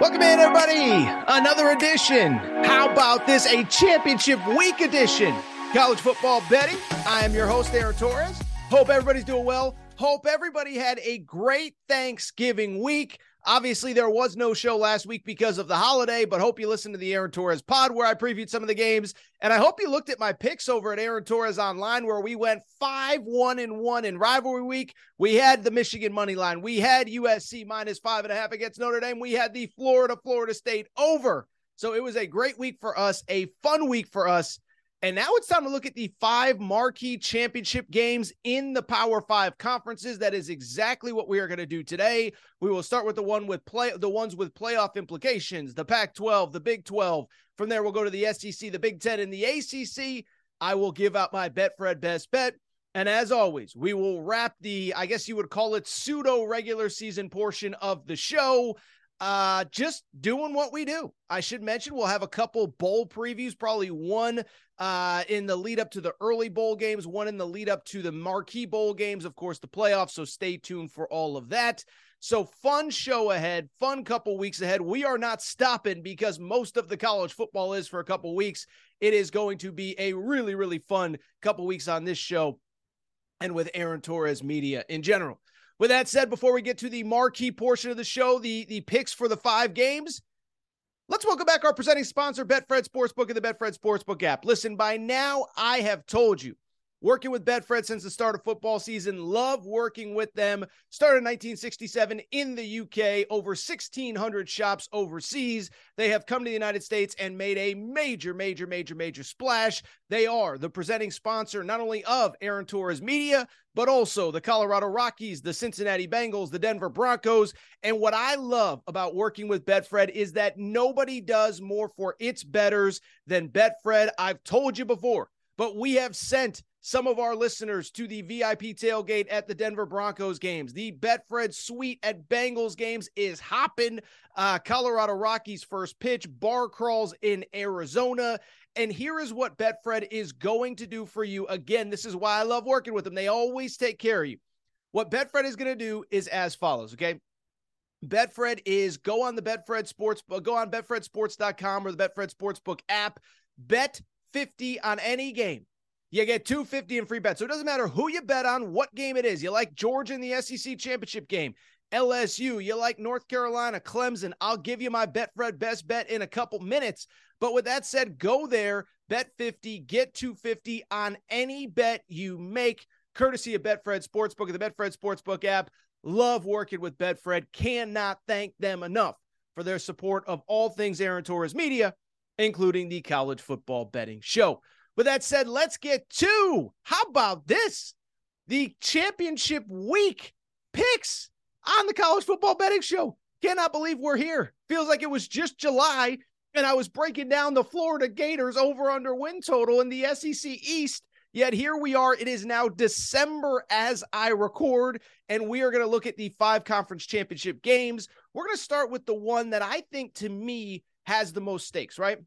Welcome in, everybody. Another edition. How about this? A championship week edition. College football betting. I am your host, Aaron Torres. Hope everybody's doing well. Hope everybody had a great Thanksgiving week. Obviously, there was no show last week because of the holiday, but hope you listened to the Aaron Torres pod where I previewed some of the games. And I hope you looked at my picks over at Aaron Torres Online where we went 5 1 and 1 in rivalry week. We had the Michigan money line, we had USC minus five and a half against Notre Dame, we had the Florida, Florida State over. So it was a great week for us, a fun week for us. And now it's time to look at the five marquee championship games in the Power Five conferences. That is exactly what we are going to do today. We will start with the one with play, the ones with playoff implications, the Pac-12, the Big 12. From there, we'll go to the SEC, the Big 10, and the ACC. I will give out my Betfred best bet. And as always, we will wrap the, I guess you would call it pseudo regular season portion of the show uh just doing what we do i should mention we'll have a couple bowl previews probably one uh in the lead up to the early bowl games one in the lead up to the marquee bowl games of course the playoffs so stay tuned for all of that. So fun show ahead fun couple weeks ahead. We are not stopping because most of the college football is for a couple weeks. It is going to be a really really fun couple weeks on this show and with aaron torres media in general. With that said, before we get to the marquee portion of the show, the, the picks for the five games, let's welcome back our presenting sponsor, Betfred Sportsbook and the Betfred Sportsbook app. Listen, by now I have told you Working with Betfred since the start of football season. Love working with them. Started in 1967 in the UK, over 1,600 shops overseas. They have come to the United States and made a major, major, major, major splash. They are the presenting sponsor not only of Aaron Torres Media, but also the Colorado Rockies, the Cincinnati Bengals, the Denver Broncos. And what I love about working with Betfred is that nobody does more for its bettors than Betfred. I've told you before, but we have sent some of our listeners to the VIP tailgate at the Denver Broncos games. The Betfred suite at Bengals games is hopping. Uh, Colorado Rockies first pitch, bar crawls in Arizona. And here is what Betfred is going to do for you. Again, this is why I love working with them. They always take care of you. What Betfred is going to do is as follows, okay? Betfred is go on the Betfred Sports, go on betfredsports.com or the Betfred Sportsbook app. Bet 50 on any game you get 250 in free bets. So it doesn't matter who you bet on, what game it is. You like Georgia in the SEC championship game, LSU, you like North Carolina, Clemson. I'll give you my Betfred best bet in a couple minutes. But with that said, go there, bet 50, get 250 on any bet you make, courtesy of Betfred Sportsbook and the Betfred Sportsbook app. Love working with Betfred. Cannot thank them enough for their support of all things Aaron Torres Media, including the college football betting show. With that said, let's get to how about this? The championship week picks on the college football betting show. Cannot believe we're here. Feels like it was just July and I was breaking down the Florida Gators over under win total in the SEC East. Yet here we are. It is now December as I record, and we are going to look at the five conference championship games. We're going to start with the one that I think to me has the most stakes, right?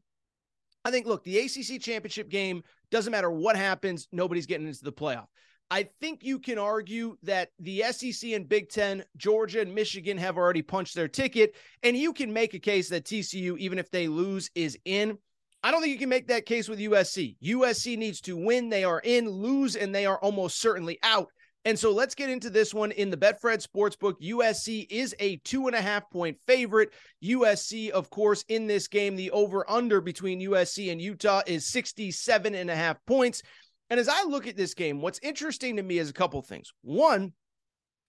I think, look, the ACC championship game doesn't matter what happens, nobody's getting into the playoff. I think you can argue that the SEC and Big Ten, Georgia and Michigan have already punched their ticket, and you can make a case that TCU, even if they lose, is in. I don't think you can make that case with USC. USC needs to win. They are in, lose, and they are almost certainly out. And so let's get into this one in the Betfred Sportsbook. USC is a two and a half point favorite. USC, of course, in this game, the over under between USC and Utah is 67 and a half points. And as I look at this game, what's interesting to me is a couple things. One,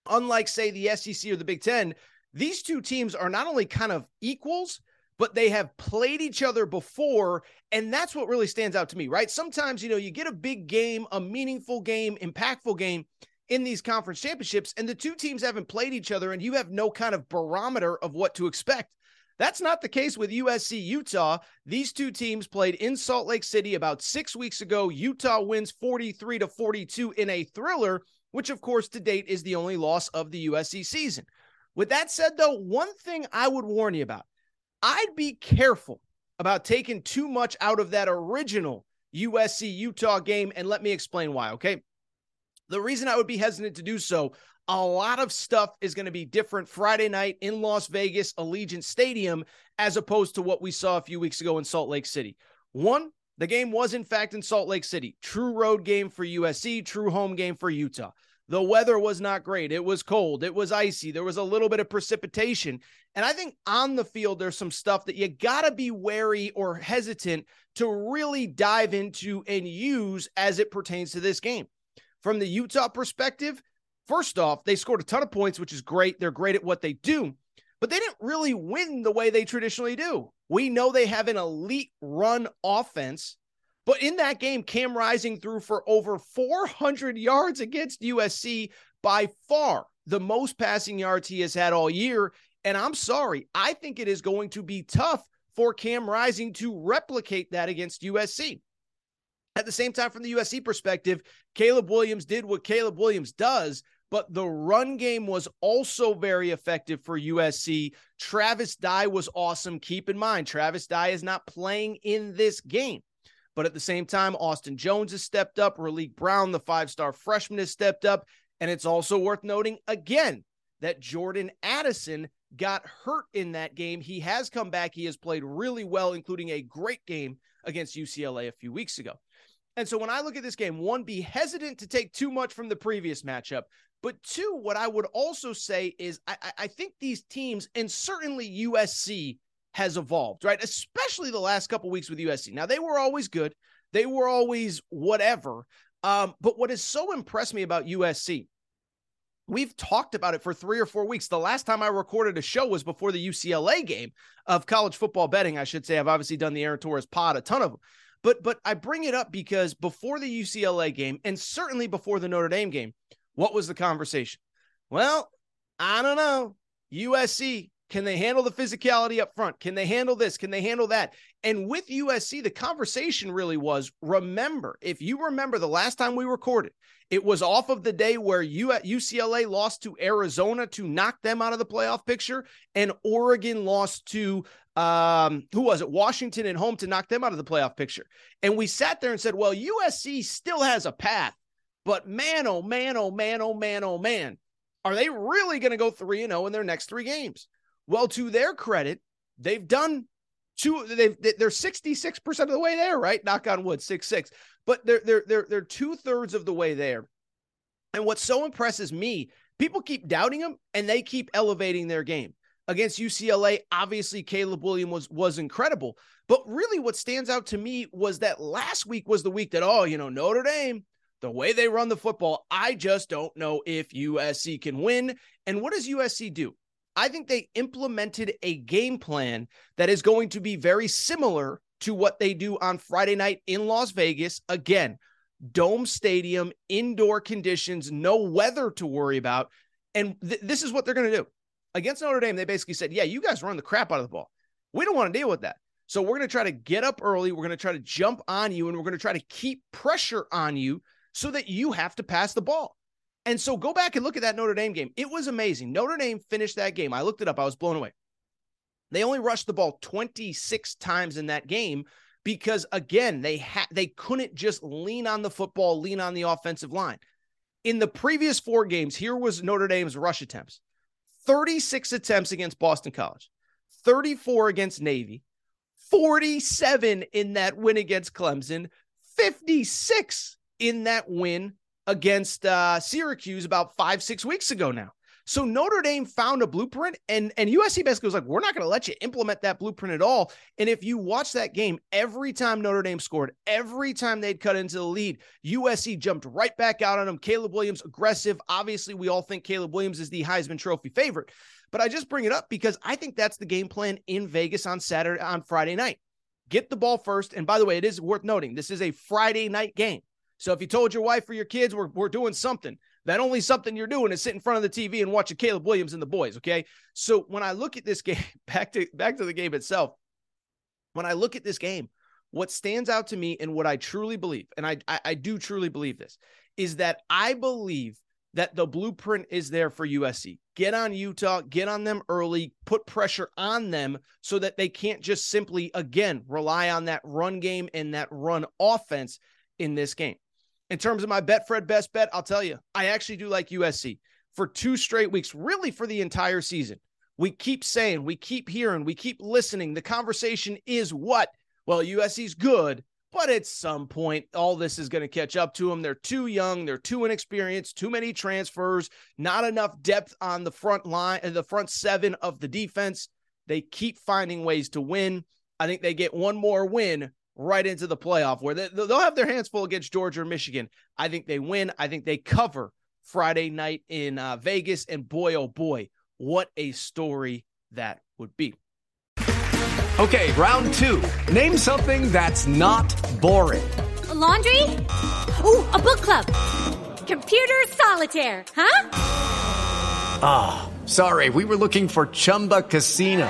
unlike, say, the SEC or the Big Ten, these two teams are not only kind of equals, but they have played each other before. And that's what really stands out to me, right? Sometimes, you know, you get a big game, a meaningful game, impactful game in these conference championships, and the two teams haven't played each other, and you have no kind of barometer of what to expect. That's not the case with USC Utah. These two teams played in Salt Lake City about six weeks ago. Utah wins 43 to 42 in a thriller, which, of course, to date is the only loss of the USC season. With that said, though, one thing I would warn you about I'd be careful about taking too much out of that original USC Utah game. And let me explain why, okay? The reason I would be hesitant to do so, a lot of stuff is going to be different Friday night in Las Vegas, Allegiant Stadium, as opposed to what we saw a few weeks ago in Salt Lake City. One, the game was in fact in Salt Lake City. True road game for USC, true home game for Utah. The weather was not great. It was cold. It was icy. There was a little bit of precipitation. And I think on the field, there's some stuff that you got to be wary or hesitant to really dive into and use as it pertains to this game. From the Utah perspective, first off, they scored a ton of points, which is great. They're great at what they do, but they didn't really win the way they traditionally do. We know they have an elite run offense but in that game, Cam Rising threw for over 400 yards against USC, by far the most passing yards he has had all year. And I'm sorry, I think it is going to be tough for Cam Rising to replicate that against USC. At the same time, from the USC perspective, Caleb Williams did what Caleb Williams does, but the run game was also very effective for USC. Travis Dye was awesome. Keep in mind, Travis Dye is not playing in this game. But at the same time, Austin Jones has stepped up. Raleek Brown, the five star freshman, has stepped up. And it's also worth noting again that Jordan Addison got hurt in that game. He has come back. He has played really well, including a great game against UCLA a few weeks ago. And so when I look at this game, one, be hesitant to take too much from the previous matchup. But two, what I would also say is I, I think these teams, and certainly USC, has evolved, right? Especially the last couple weeks with USC. Now, they were always good, they were always whatever. Um, but what has so impressed me about USC, we've talked about it for three or four weeks. The last time I recorded a show was before the UCLA game of college football betting, I should say. I've obviously done the Aaron Torres pod, a ton of them. But but I bring it up because before the UCLA game, and certainly before the Notre Dame game, what was the conversation? Well, I don't know. USC can they handle the physicality up front? Can they handle this? Can they handle that? And with USC, the conversation really was remember, if you remember the last time we recorded, it was off of the day where UCLA lost to Arizona to knock them out of the playoff picture, and Oregon lost to um, who was it? Washington at home to knock them out of the playoff picture. And we sat there and said, well, USC still has a path, but man, oh man, oh man, oh man, oh man, are they really going to go 3 and 0 in their next three games? Well, to their credit, they've done two they've they're 66% of the way there, right? Knock on wood, 6-6. But they're they're they're they're two-thirds of the way there. And what so impresses me, people keep doubting them and they keep elevating their game. Against UCLA, obviously Caleb Williams was was incredible. But really what stands out to me was that last week was the week that, oh, you know, Notre Dame, the way they run the football, I just don't know if USC can win. And what does USC do? I think they implemented a game plan that is going to be very similar to what they do on Friday night in Las Vegas. Again, dome stadium, indoor conditions, no weather to worry about. And th- this is what they're going to do. Against Notre Dame, they basically said, Yeah, you guys run the crap out of the ball. We don't want to deal with that. So we're going to try to get up early. We're going to try to jump on you and we're going to try to keep pressure on you so that you have to pass the ball. And so go back and look at that Notre Dame game. It was amazing. Notre Dame finished that game. I looked it up. I was blown away. They only rushed the ball 26 times in that game because again, they had they couldn't just lean on the football, lean on the offensive line. In the previous four games, here was Notre Dame's rush attempts. 36 attempts against Boston College, 34 against Navy, 47 in that win against Clemson, 56 in that win against uh, Syracuse about five, six weeks ago now. So Notre Dame found a blueprint, and and USC basically was like, "We're not going to let you implement that blueprint at all." And if you watch that game, every time Notre Dame scored, every time they'd cut into the lead, USC jumped right back out on them. Caleb Williams aggressive. Obviously, we all think Caleb Williams is the Heisman Trophy favorite, but I just bring it up because I think that's the game plan in Vegas on Saturday on Friday night. Get the ball first, and by the way, it is worth noting this is a Friday night game. So if you told your wife or your kids we're, we're doing something, that only something you're doing is sit in front of the TV and watching Caleb Williams and the boys. Okay. So when I look at this game, back to back to the game itself, when I look at this game, what stands out to me and what I truly believe, and I, I, I do truly believe this, is that I believe that the blueprint is there for USC. Get on Utah, get on them early, put pressure on them so that they can't just simply, again, rely on that run game and that run offense in this game. In terms of my Betfred best bet, I'll tell you, I actually do like USC for two straight weeks, really for the entire season. We keep saying, we keep hearing, we keep listening. The conversation is what? Well, USC's good, but at some point, all this is going to catch up to them. They're too young, they're too inexperienced, too many transfers, not enough depth on the front line, uh, the front seven of the defense. They keep finding ways to win. I think they get one more win right into the playoff where they, will have their hands full against Georgia or Michigan. I think they win. I think they cover Friday night in uh, Vegas. And boy, oh boy, what a story that would be. Okay, round two. Name something that's not boring. A laundry? Ooh, a book club. Computer solitaire, huh? Ah, oh, sorry, we were looking for Chumba Casino.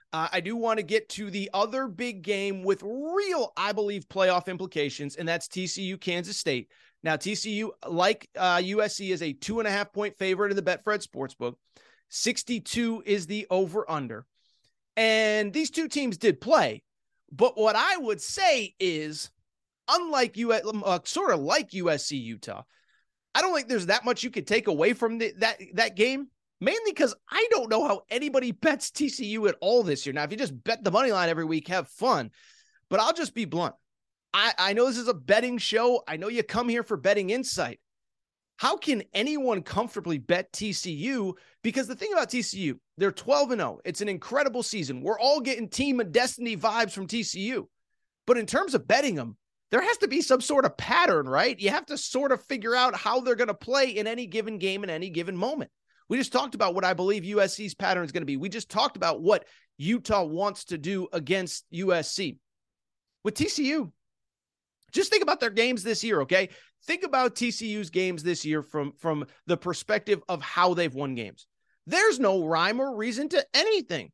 Uh, I do want to get to the other big game with real, I believe, playoff implications, and that's TCU Kansas State. Now, TCU, like uh, USC, is a two and a half point favorite in the Betfred Sportsbook. 62 is the over under. And these two teams did play. But what I would say is, unlike you, uh, sort of like USC Utah, I don't think there's that much you could take away from the, that that game mainly because I don't know how anybody bets TCU at all this year. Now, if you just bet the money line every week, have fun. But I'll just be blunt. I, I know this is a betting show. I know you come here for betting insight. How can anyone comfortably bet TCU? Because the thing about TCU, they're 12 and 0. It's an incredible season. We're all getting team destiny vibes from TCU. But in terms of betting them, there has to be some sort of pattern, right? You have to sort of figure out how they're going to play in any given game in any given moment. We just talked about what I believe USC's pattern is going to be. We just talked about what Utah wants to do against USC. With TCU, just think about their games this year, okay? Think about TCU's games this year from from the perspective of how they've won games. There's no rhyme or reason to anything.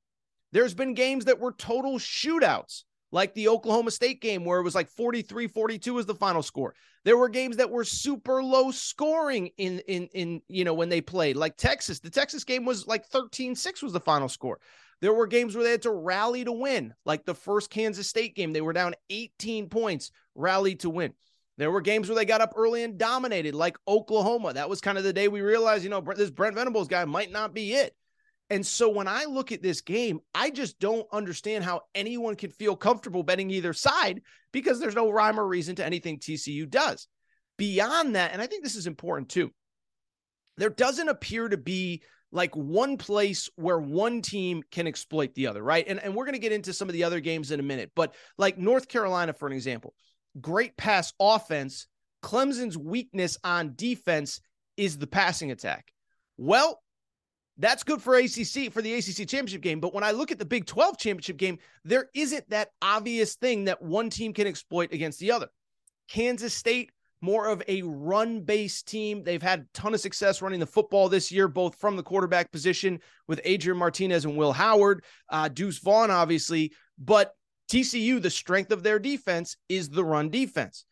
There's been games that were total shootouts like the Oklahoma State game where it was like 43 42 was the final score. There were games that were super low scoring in in in you know when they played like Texas. The Texas game was like 13-6 was the final score. There were games where they had to rally to win, like the first Kansas State game. They were down 18 points, rallied to win. There were games where they got up early and dominated, like Oklahoma. That was kind of the day we realized, you know, this Brent Venables guy might not be it. And so when I look at this game, I just don't understand how anyone can feel comfortable betting either side because there's no rhyme or reason to anything TCU does. Beyond that, and I think this is important too, there doesn't appear to be like one place where one team can exploit the other, right? And, and we're going to get into some of the other games in a minute, but like North Carolina, for an example, great pass offense. Clemson's weakness on defense is the passing attack. Well, That's good for ACC for the ACC championship game. But when I look at the Big 12 championship game, there isn't that obvious thing that one team can exploit against the other. Kansas State, more of a run based team. They've had a ton of success running the football this year, both from the quarterback position with Adrian Martinez and Will Howard, uh, Deuce Vaughn, obviously. But TCU, the strength of their defense is the run defense.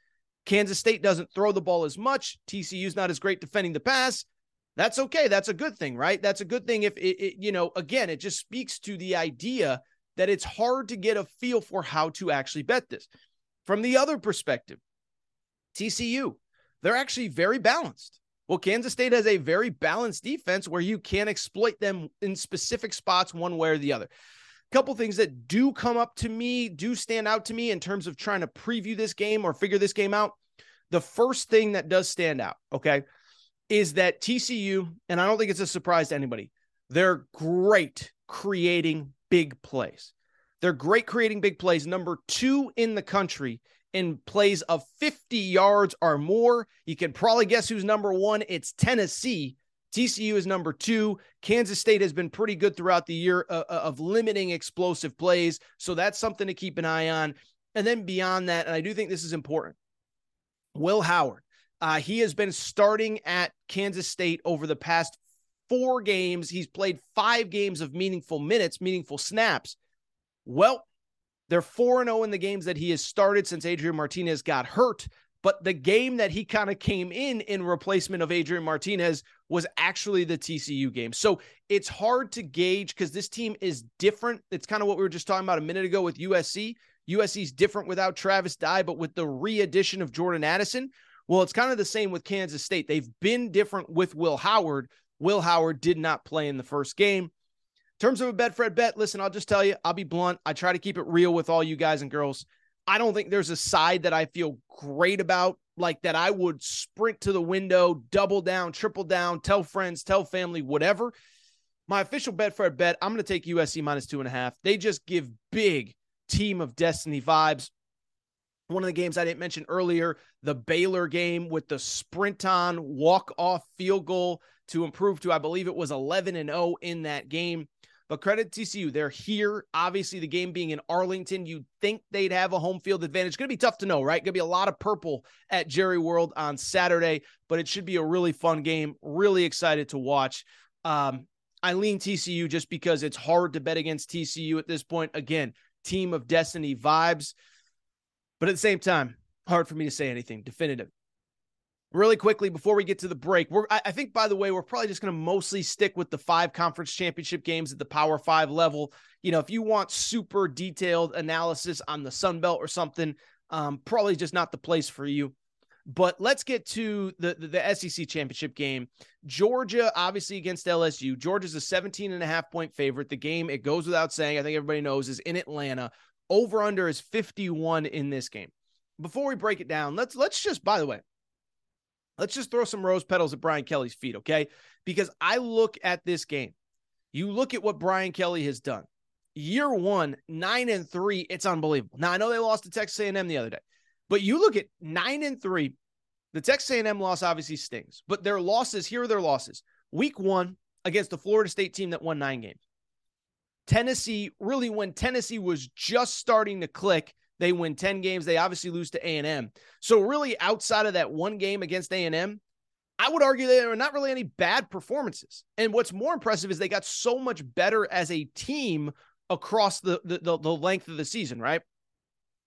Kansas State doesn't throw the ball as much. TCU's not as great defending the pass. That's okay. That's a good thing, right? That's a good thing if it, it, you know, again, it just speaks to the idea that it's hard to get a feel for how to actually bet this. From the other perspective, TCU, they're actually very balanced. Well, Kansas State has a very balanced defense where you can exploit them in specific spots one way or the other. A couple things that do come up to me, do stand out to me in terms of trying to preview this game or figure this game out. The first thing that does stand out, okay, is that TCU, and I don't think it's a surprise to anybody, they're great creating big plays. They're great creating big plays. Number two in the country in plays of 50 yards or more. You can probably guess who's number one. It's Tennessee. TCU is number two. Kansas State has been pretty good throughout the year uh, uh, of limiting explosive plays. So that's something to keep an eye on. And then beyond that, and I do think this is important, Will Howard. Uh, he has been starting at Kansas State over the past four games. He's played five games of meaningful minutes, meaningful snaps. Well, they're 4 0 in the games that he has started since Adrian Martinez got hurt. But the game that he kind of came in in replacement of Adrian Martinez was actually the TCU game. So it's hard to gauge because this team is different. It's kind of what we were just talking about a minute ago with USC. USC's different without Travis Dye, but with the re addition of Jordan Addison, well, it's kind of the same with Kansas State. They've been different with Will Howard. Will Howard did not play in the first game. In terms of a Betfred bet, listen, I'll just tell you, I'll be blunt. I try to keep it real with all you guys and girls. I don't think there's a side that I feel great about, like that I would sprint to the window, double down, triple down, tell friends, tell family, whatever. My official Betfred bet, I'm going to take USC minus two and a half. They just give big team of destiny vibes. One of the games I didn't mention earlier, the Baylor game with the sprint on walk off field goal to improve to, I believe it was 11 and 0 in that game. But credit TCU, they're here. Obviously, the game being in Arlington, you'd think they'd have a home field advantage. Going to be tough to know, right? Going to be a lot of purple at Jerry World on Saturday, but it should be a really fun game. Really excited to watch. Um, I lean TCU just because it's hard to bet against TCU at this point. Again, team of destiny vibes, but at the same time, hard for me to say anything definitive. Really quickly before we get to the break we're i think by the way we're probably just going to mostly stick with the five conference championship games at the power five level. You know if you want super detailed analysis on the sun belt or something um, probably just not the place for you. But let's get to the, the, the sec championship game. Georgia obviously against lsu georgia's a 17 and a half point favorite. The game it goes without saying i think everybody knows is in atlanta over under is 51 in this game before we break it down let's let's just by the way Let's just throw some rose petals at Brian Kelly's feet, okay? Because I look at this game. You look at what Brian Kelly has done. Year one, nine and three, it's unbelievable. Now I know they lost to Texas A&M the other day, but you look at nine and three. The Texas A&M loss obviously stings, but their losses here are their losses. Week one against the Florida State team that won nine games. Tennessee, really, when Tennessee was just starting to click, they win 10 games. They obviously lose to A&M. So really outside of that one game against A&M, I would argue there are not really any bad performances. And what's more impressive is they got so much better as a team across the the, the, the length of the season, right?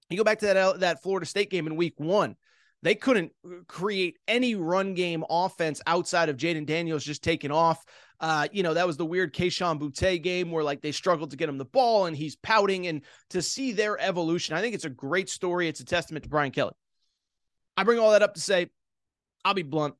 You go back to that that Florida State game in week 1. They couldn't uh, create any run game offense outside of Jayden Daniels just taking off. Uh, you know, that was the weird Kayshon Boutte game where like they struggled to get him the ball and he's pouting. And to see their evolution, I think it's a great story. It's a testament to Brian Kelly. I bring all that up to say, I'll be blunt.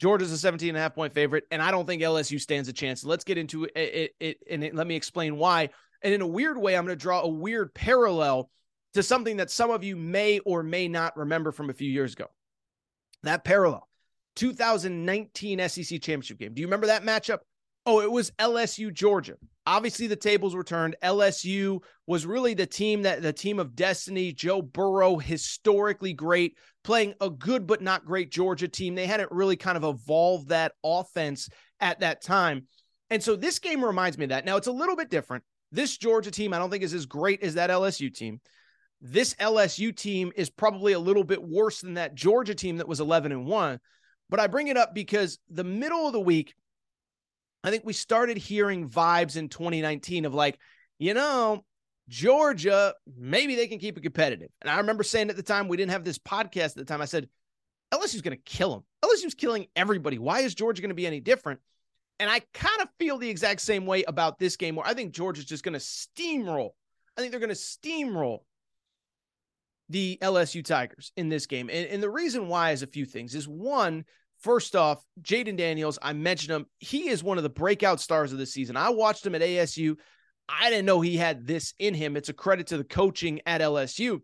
Georgia's a 17 and a half point favorite, and I don't think LSU stands a chance. Let's get into it, it, it and it, let me explain why. And in a weird way, I'm going to draw a weird parallel to something that some of you may or may not remember from a few years ago. That parallel 2019 SEC championship game. Do you remember that matchup? Oh, it was LSU Georgia. Obviously, the tables were turned. LSU was really the team that the team of destiny. Joe Burrow, historically great, playing a good but not great Georgia team. They hadn't really kind of evolved that offense at that time. And so this game reminds me of that. Now it's a little bit different. This Georgia team, I don't think is as great as that LSU team. This LSU team is probably a little bit worse than that Georgia team that was 11 and 1. But I bring it up because the middle of the week, I think we started hearing vibes in 2019 of like, you know, Georgia, maybe they can keep it competitive. And I remember saying at the time, we didn't have this podcast at the time. I said, LSU's going to kill them. LSU's killing everybody. Why is Georgia going to be any different? And I kind of feel the exact same way about this game where I think Georgia's just going to steamroll. I think they're going to steamroll the LSU Tigers in this game. And, and the reason why is a few things. Is one, first off, Jayden Daniels, I mentioned him. He is one of the breakout stars of the season. I watched him at ASU. I didn't know he had this in him. It's a credit to the coaching at LSU.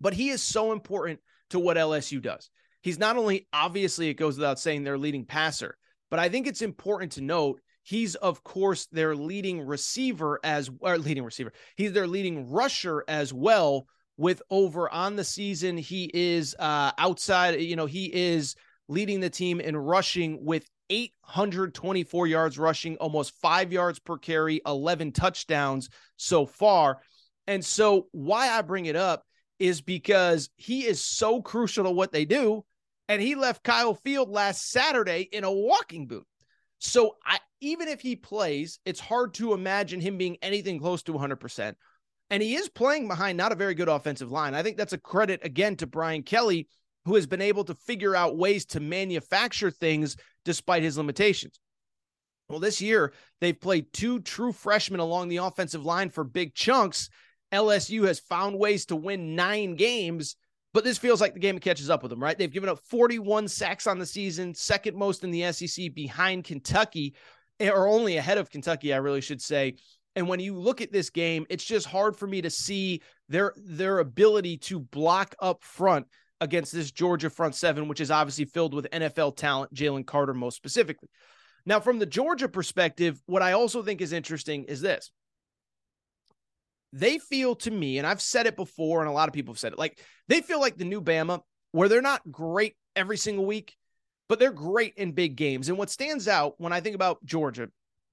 But he is so important to what LSU does. He's not only, obviously, it goes without saying, their leading passer, but I think it's important to note he's, of course, their leading receiver as or leading receiver. He's their leading rusher as well. With over on the season, he is uh, outside, you know, he is leading the team in rushing with 824 yards rushing, almost five yards per carry, 11 touchdowns so far. And so, why I bring it up is because he is so crucial to what they do. And he left Kyle Field last Saturday in a walking boot. So I even if he plays, it's hard to imagine him being anything close to 100%. And he is playing behind not a very good offensive line. I think that's a credit again to Brian Kelly, who has been able to figure out ways to manufacture things despite his limitations. Well, this year, they've played two true freshmen along the offensive line for big chunks. LSU has found ways to win nine games, but this feels like the game catches up with them, right? They've given up 41 sacks on the season, second most in the SEC behind Kentucky, eh, or only ahead of Kentucky, I really should say. And when you look at this game, it's just hard for me to see their their ability to block up front against this Georgia front seven, which is obviously filled with NFL talent, Jalen Carter most specifically. Now, from the Georgia perspective, what I also think is interesting is this they feel to me, and I've said it before, and a lot of people have said it, like they feel like the new Bama, where they're not great every single week, but they're great in big games. And what stands out when I think about Georgia,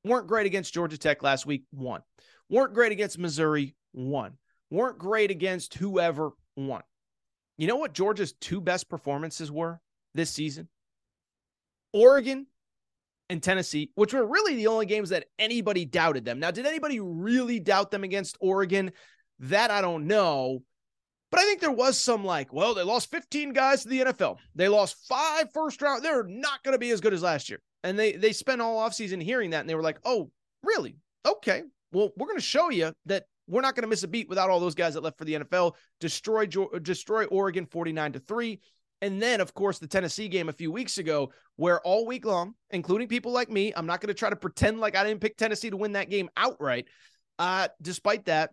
weren't great against Georgia Tech last week, one. Weren't great against Missouri, one. Weren't great against whoever, one. You know what Georgia's two best performances were this season? Oregon and Tennessee, which were really the only games that anybody doubted them. Now, did anybody really doubt them against Oregon? That I don't know. But I think there was some like, well, they lost 15 guys to the NFL. They lost five first round. They're not going to be as good as last year. And they they spent all offseason hearing that and they were like, "Oh, really? Okay. Well, we're going to show you that we're not going to miss a beat without all those guys that left for the NFL. Destroy destroy Oregon 49 to 3. And then, of course, the Tennessee game a few weeks ago, where all week long, including people like me, I'm not going to try to pretend like I didn't pick Tennessee to win that game outright. Uh, despite that,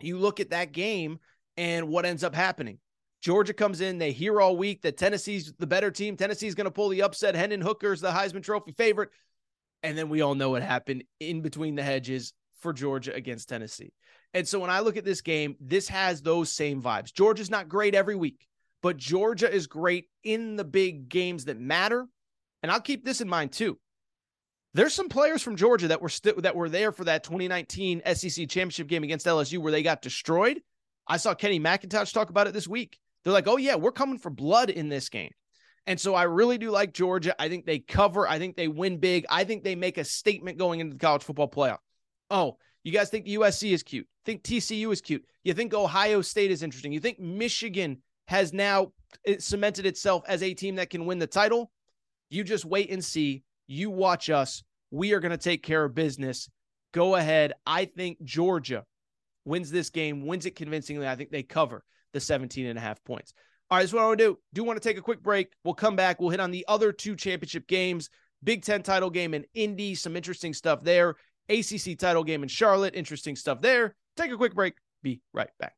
you look at that game and what ends up happening. Georgia comes in, they hear all week that Tennessee's the better team. Tennessee's going to pull the upset. Hendon Hooker's the Heisman Trophy favorite. And then we all know what happened in between the hedges for Georgia against Tennessee. And so when I look at this game, this has those same vibes. Georgia's not great every week but Georgia is great in the big games that matter. And I'll keep this in mind too. There's some players from Georgia that were that were there for that 2019 SEC championship game against LSU where they got destroyed. I saw Kenny McIntosh talk about it this week. They're like, "Oh yeah, we're coming for blood in this game." And so I really do like Georgia. I think they cover. I think they win big. I think they make a statement going into the college football playoff. Oh, you guys think USC is cute? Think TCU is cute? You think Ohio State is interesting? You think Michigan has now eh, cemented itself as a team that can win the title. You just wait and see. You watch us. We are going to take care of business. Go ahead. I think Georgia wins this game, wins it convincingly. I think they cover the 17 and a half points. All right, that's what I want to do. Do want to take a quick break. We'll come back. We'll hit on the other two championship games Big Ten title game in Indy, some interesting stuff there. ACC title game in Charlotte, interesting stuff there. Take a quick break. Be right back.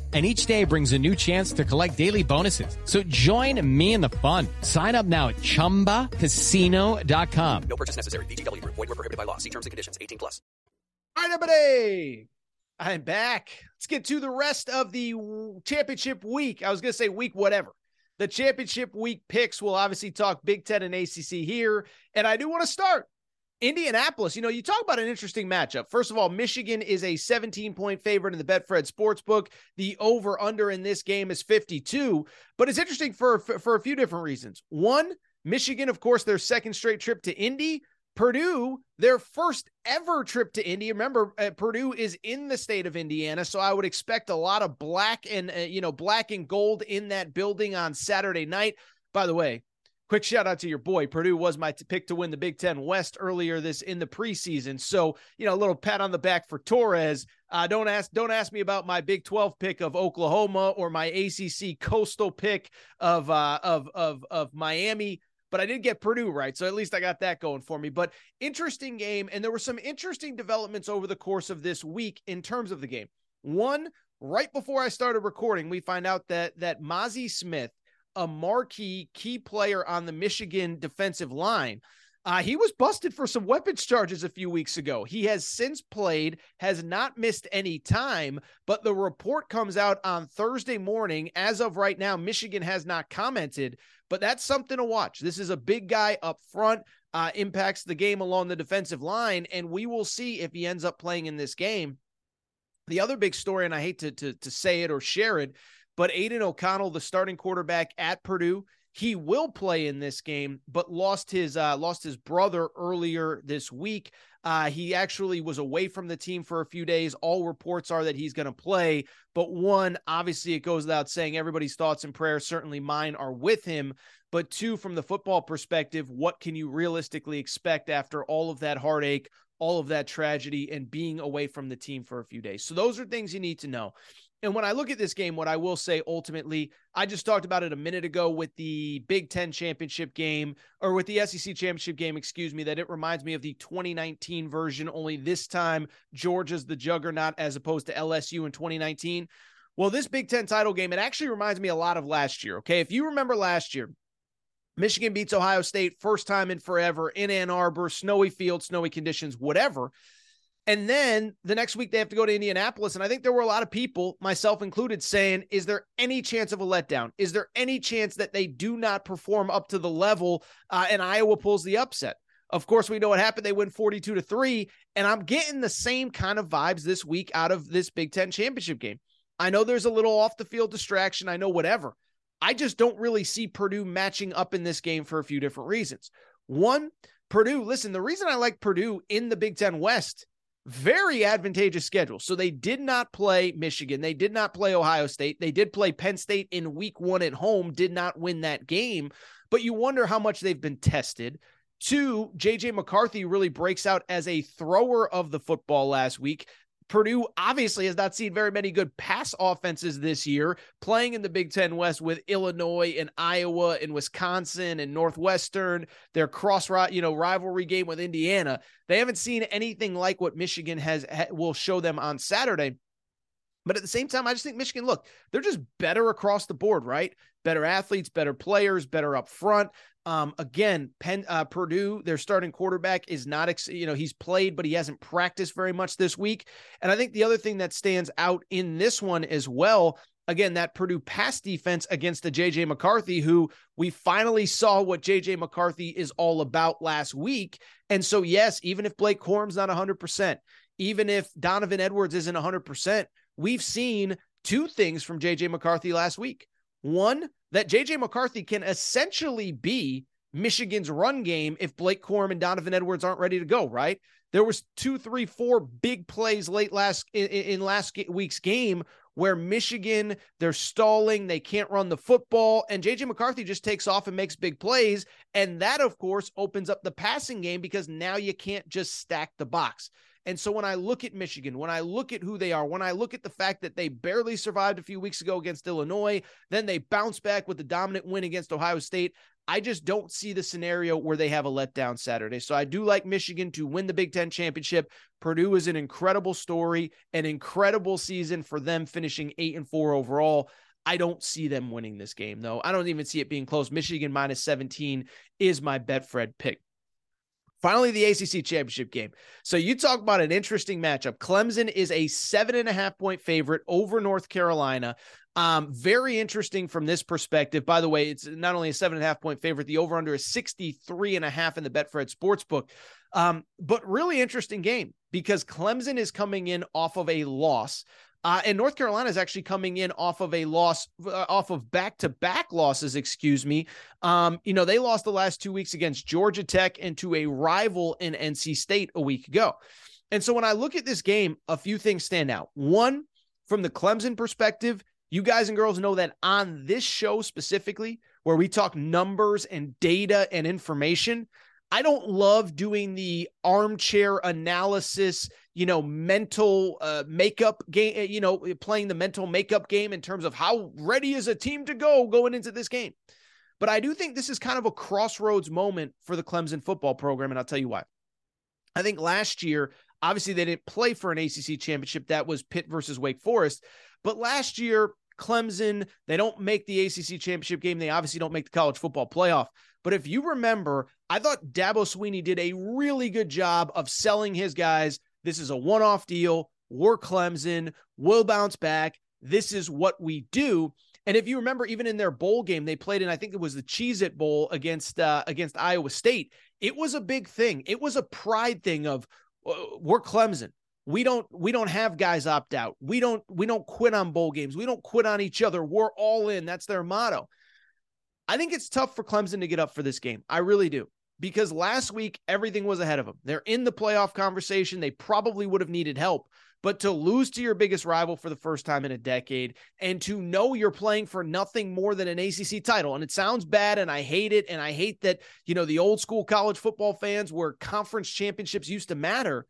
And each day brings a new chance to collect daily bonuses. So join me in the fun. Sign up now at ChumbaCasino.com. No purchase necessary. VGW Group. Void were prohibited by law. See terms and conditions. 18 plus. All right, everybody. I'm back. Let's get to the rest of the championship week. I was going to say week whatever. The championship week picks. We'll obviously talk Big Ten and ACC here. And I do want to start Indianapolis. You know, you talk about an interesting matchup. First of all, Michigan is a 17 point favorite in the Betfred Sportsbook. The over under in this game is 52. But it's interesting for, for, a few different reasons. One, Michigan, of course, their second straight trip to Indy. Purdue, their first ever trip to Indy. Remember, uh, Purdue is in the state of Indiana, so I would expect a lot of black and uh, you know black and gold in that building on Saturday night. By the way, quick shout out to your boy. Purdue was my t- pick to win the Big Ten West earlier this in the preseason. So you know, a little pat on the back for Torres. Uh, don't ask don't ask me about my Big Twelve pick of Oklahoma or my ACC Coastal pick of uh, of of of Miami but I did get Purdue right. So at least I got that going for me. But interesting game. And there were some interesting developments over the course of this week in terms of the game. One, right before I started recording, we find out that that Mazi Smith, a marquee key player on the Michigan defensive line, uh, he was busted for some weapons charges a few weeks ago. He has since played, has not missed any time, but the report comes out on Thursday morning. As of right now, Michigan has not commented, but that's something to watch. This is a big guy up front, uh, impacts the game along the defensive line, and we will see if he ends up playing in this game. The other big story, and I hate to, to, to say it or share it, but Aidan O'Connell, the starting quarterback at Purdue, he will play in this game, but lost his uh, lost his brother earlier this week. Uh, he actually was away from the team for a few days. All reports are that he's going to play, but one, obviously, it goes without saying, everybody's thoughts and prayers, certainly mine, are with him. But two, from the football perspective, what can you realistically expect after all of that heartache, all of that tragedy, and being away from the team for a few days? So those are things you need to know. And when I look at this game, what I will say ultimately, I just talked about it a minute ago with the Big Ten championship game or with the SEC championship game, excuse me, that it reminds me of the 2019 version, only this time Georgia's the juggernaut as opposed to LSU in 2019. Well, this Big Ten title game, it actually reminds me a lot of last year. Okay. If you remember last year, Michigan beats Ohio State first time in forever in Ann Arbor, snowy field, snowy conditions, whatever. And then the next week they have to go to Indianapolis. And I think there were a lot of people, myself included, saying, Is there any chance of a letdown? Is there any chance that they do not perform up to the level uh, and Iowa pulls the upset? Of course, we know what happened. They win 42 to 3. And I'm getting the same kind of vibes this week out of this Big Ten championship game. I know there's a little off the field distraction. I know whatever. I just don't really see Purdue matching up in this game for a few different reasons. One, Purdue, listen, the reason I like Purdue in the Big Ten West very advantageous schedule. So they did not play Michigan. They did not play Ohio State. They did play Penn State in week one at home, did not win that game. But you wonder how much they've been tested. Two, JJ McCarthy really breaks out as a thrower of the football last week. Purdue obviously has not seen very many good pass offenses this year, playing in the Big Ten West with Illinois and Iowa and Wisconsin and Northwestern. Their cross you know rivalry game with Indiana. They haven't seen anything like what Michigan has will show them on Saturday. But at the same time, I just think Michigan, look, they're just better across the board, right? Better athletes, better players, better up front. Um, again, Penn, uh, Purdue, their starting quarterback is not, ex- you know, he's played, but he hasn't practiced very much this week. And I think the other thing that stands out in this one as well, again, that Purdue pass defense against the JJ McCarthy, who we finally saw what JJ McCarthy is all about last week. And so, yes, even if Blake Corum's not 100%, even if Donovan Edwards isn't 100%, we've seen two things from JJ McCarthy last week. One, that JJ McCarthy can essentially be Michigan's run game if Blake Corum and Donovan Edwards aren't ready to go, right? There was two, three, four big plays late last in, in last week's game where Michigan they're stalling, they can't run the football, and JJ McCarthy just takes off and makes big plays, and that of course opens up the passing game because now you can't just stack the box. And so when I look at Michigan, when I look at who they are, when I look at the fact that they barely survived a few weeks ago against Illinois, then they bounce back with the dominant win against Ohio State, I just don't see the scenario where they have a letdown Saturday. So I do like Michigan to win the Big Ten championship. Purdue is an incredible story, an incredible season for them finishing eight and four overall. I don't see them winning this game, though. I don't even see it being close. Michigan minus 17 is my Betfred pick. Finally, the ACC championship game. So you talk about an interesting matchup. Clemson is a seven and a half point favorite over North Carolina. Um, very interesting from this perspective. By the way, it's not only a seven and a half point favorite, the over under is 63 and a half in the Betfred Sportsbook. Um, but really interesting game because Clemson is coming in off of a loss. Uh, and North Carolina is actually coming in off of a loss, uh, off of back to back losses, excuse me. Um, you know, they lost the last two weeks against Georgia Tech and to a rival in NC State a week ago. And so when I look at this game, a few things stand out. One, from the Clemson perspective, you guys and girls know that on this show specifically, where we talk numbers and data and information, I don't love doing the armchair analysis, you know, mental uh, makeup game, uh, you know, playing the mental makeup game in terms of how ready is a team to go going into this game. But I do think this is kind of a crossroads moment for the Clemson football program. And I'll tell you why. I think last year, obviously, they didn't play for an ACC championship. That was Pitt versus Wake Forest. But last year, Clemson, they don't make the ACC championship game. They obviously don't make the college football playoff. But if you remember, I thought Dabo Swinney did a really good job of selling his guys. This is a one off deal. We're Clemson. We'll bounce back. This is what we do. And if you remember, even in their bowl game, they played in, I think it was the Cheez It Bowl against uh, against Iowa State. It was a big thing. It was a pride thing of uh, we're Clemson. We don't we don't have guys opt out. We don't we don't quit on bowl games. We don't quit on each other. We're all in. That's their motto. I think it's tough for Clemson to get up for this game. I really do. Because last week, everything was ahead of them. They're in the playoff conversation. They probably would have needed help. But to lose to your biggest rival for the first time in a decade and to know you're playing for nothing more than an ACC title, and it sounds bad and I hate it. And I hate that, you know, the old school college football fans where conference championships used to matter.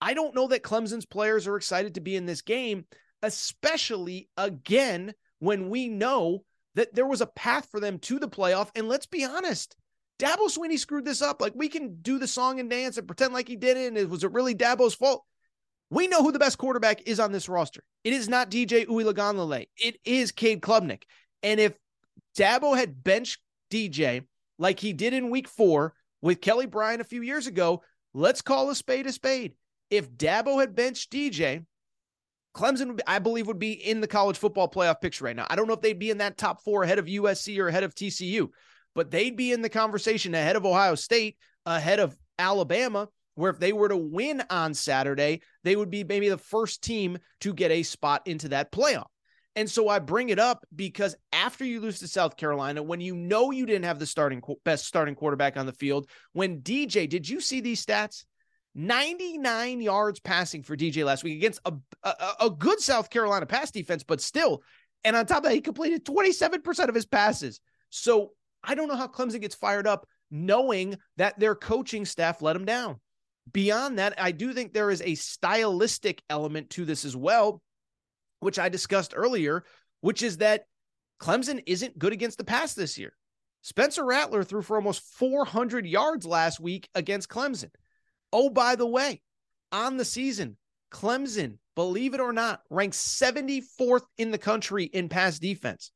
I don't know that Clemson's players are excited to be in this game, especially again when we know that there was a path for them to the playoff. And let's be honest, Dabo Swinney screwed this up. Like we can do the song and dance and pretend like he did it. And it was it really Dabo's fault? We know who the best quarterback is on this roster. It is not DJ Uiagalelei. It is Cade Klubnik. And if Dabo had benched DJ like he did in week four with Kelly Bryant a few years ago, let's call a spade a spade. If Dabo had benched DJ, Clemson, I believe, would be in the college football playoff picture right now. I don't know if they'd be in that top four ahead of USC or ahead of TCU, but they'd be in the conversation ahead of Ohio State, ahead of Alabama, where if they were to win on Saturday, they would be maybe the first team to get a spot into that playoff. And so I bring it up because after you lose to South Carolina, when you know you didn't have the starting best starting quarterback on the field, when DJ, did you see these stats? 99 yards passing for DJ last week against a, a, a, good South Carolina pass defense, but still. And on top of that, he completed 27% of his passes. So I don't know how Clemson gets fired up knowing that their coaching staff let them down. Beyond that, I do think there is a stylistic element to this as well, which I discussed earlier, which is that Clemson isn't good against the pass this year. Spencer Rattler threw for almost 400 yards last week against Clemson. Oh, by the way, on the season, Clemson, believe it or not, ranks 74th in the country in pass defense.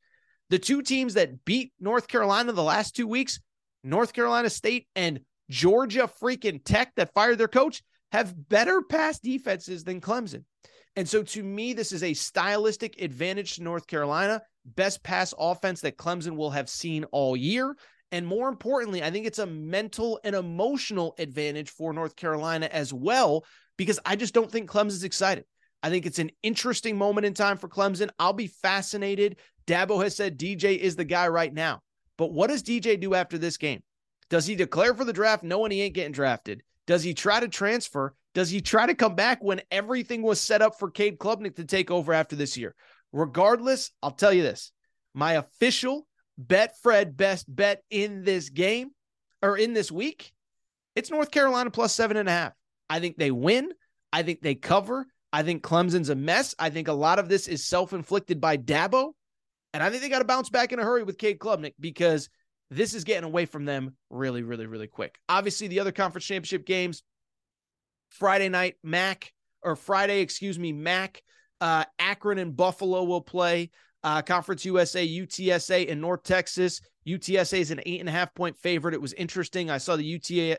The two teams that beat North Carolina the last two weeks, North Carolina State and Georgia freaking Tech, that fired their coach, have better pass defenses than Clemson. And so to me, this is a stylistic advantage to North Carolina, best pass offense that Clemson will have seen all year. And more importantly, I think it's a mental and emotional advantage for North Carolina as well, because I just don't think Clemson's excited. I think it's an interesting moment in time for Clemson. I'll be fascinated. Dabo has said DJ is the guy right now. But what does DJ do after this game? Does he declare for the draft knowing he ain't getting drafted? Does he try to transfer? Does he try to come back when everything was set up for Cade Klubnik to take over after this year? Regardless, I'll tell you this my official Betfred best bet in this game or in this week, it's North Carolina plus seven and a half. I think they win. I think they cover. I think Clemson's a mess. I think a lot of this is self inflicted by Dabo. And I think they got to bounce back in a hurry with Cade Klubnik because this is getting away from them really, really, really quick. Obviously, the other conference championship games, Friday night, MAC, or Friday, excuse me, MAC, uh, Akron and Buffalo will play. Uh, Conference USA, UTSA, and North Texas. UTSA is an eight and a half point favorite. It was interesting. I saw the UTA,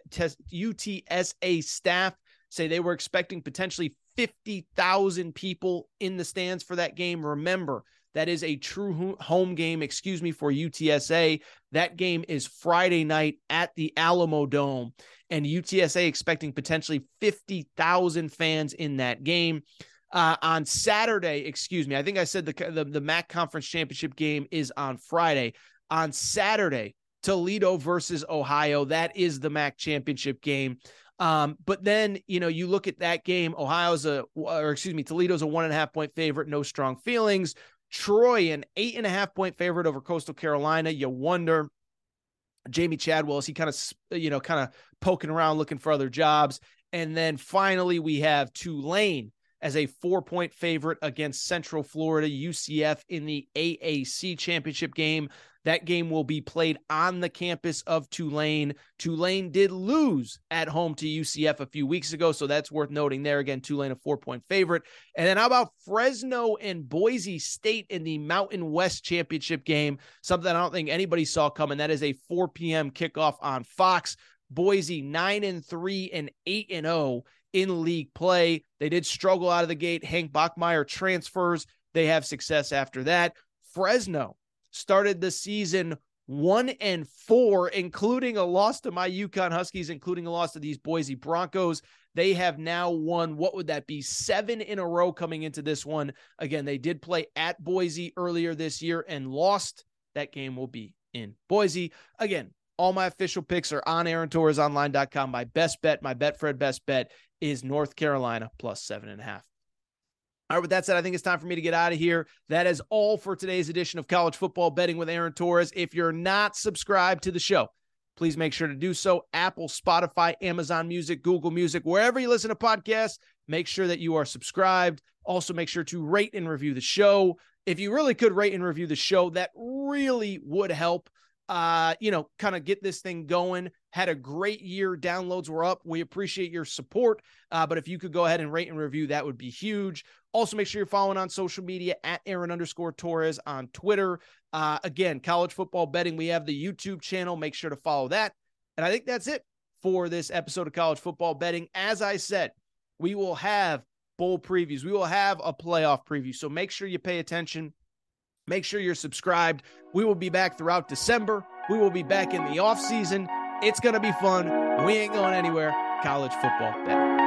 UTSA staff say they were expecting potentially 50,000 people in the stands for that game. Remember, that is a true home game, excuse me, for UTSA. That game is Friday night at the Alamodome, and UTSA expecting potentially 50,000 fans in that game. Uh, on Saturday, excuse me, I think I said the, the the MAC conference championship game is on Friday. On Saturday, Toledo versus Ohio. That is the MAC championship game. Um, but then, you know, you look at that game, Ohio's a, or excuse me, Toledo's a one and a half point favorite, no strong feelings. Troy, an eight and a half point favorite over Coastal Carolina. You wonder, Jamey Chadwell, is he kind of, you know, kind of poking around looking for other jobs? And then finally, we have Tulane as a four point favorite against Central Florida UCF in the AAC championship game. That game will be played on the campus of Tulane. Tulane did lose at home to UCF a few weeks ago, so that's worth noting there. Again, Tulane a four point favorite. And then how about Fresno and Boise State in the Mountain West championship game? Something I don't think anybody saw coming. That is a 4 p.m. kickoff on Fox. Boise 9 and 3 and 8 and 0 in league play. They did struggle out of the gate. Hank Bachmeier transfers. They have success after that. Fresno started the season one and four, including a loss to my UConn Huskies, including a loss to these Boise Broncos. They have now won, what would that be? Seven in a row coming into this one. Again, they did play at Boise earlier this year and lost. That game will be in Boise. Again, all my official picks are on AaronTorresOnline.com. My best bet, my Betfred best bet is North Carolina plus seven and a half. All right, with that said, I think it's time for me to get out of here. That is all for today's edition of College Football Betting with Aaron Torres. If you're not subscribed to the show, please make sure to do so. Apple, Spotify, Amazon Music, Google Music, wherever you listen to podcasts, make sure that you are subscribed. Also, make sure to rate and review the show. If you really could rate and review the show, that really would help uh, you know, kind of get this thing going. Had a great year. Downloads were up. We appreciate your support. Uh, but if you could go ahead and rate and review, that would be huge. Also, make sure you're following on social media at Aaron underscore Torres on Twitter. Uh, again, college football betting. We have the YouTube channel. Make sure to follow that. And I think that's it for this episode of college football betting. As I said, we will have bowl previews. We will have a playoff preview. So make sure you pay attention. Make sure you're subscribed. We will be back throughout December. We will be back in the off season. It's going to be fun. We ain't going anywhere. College football better.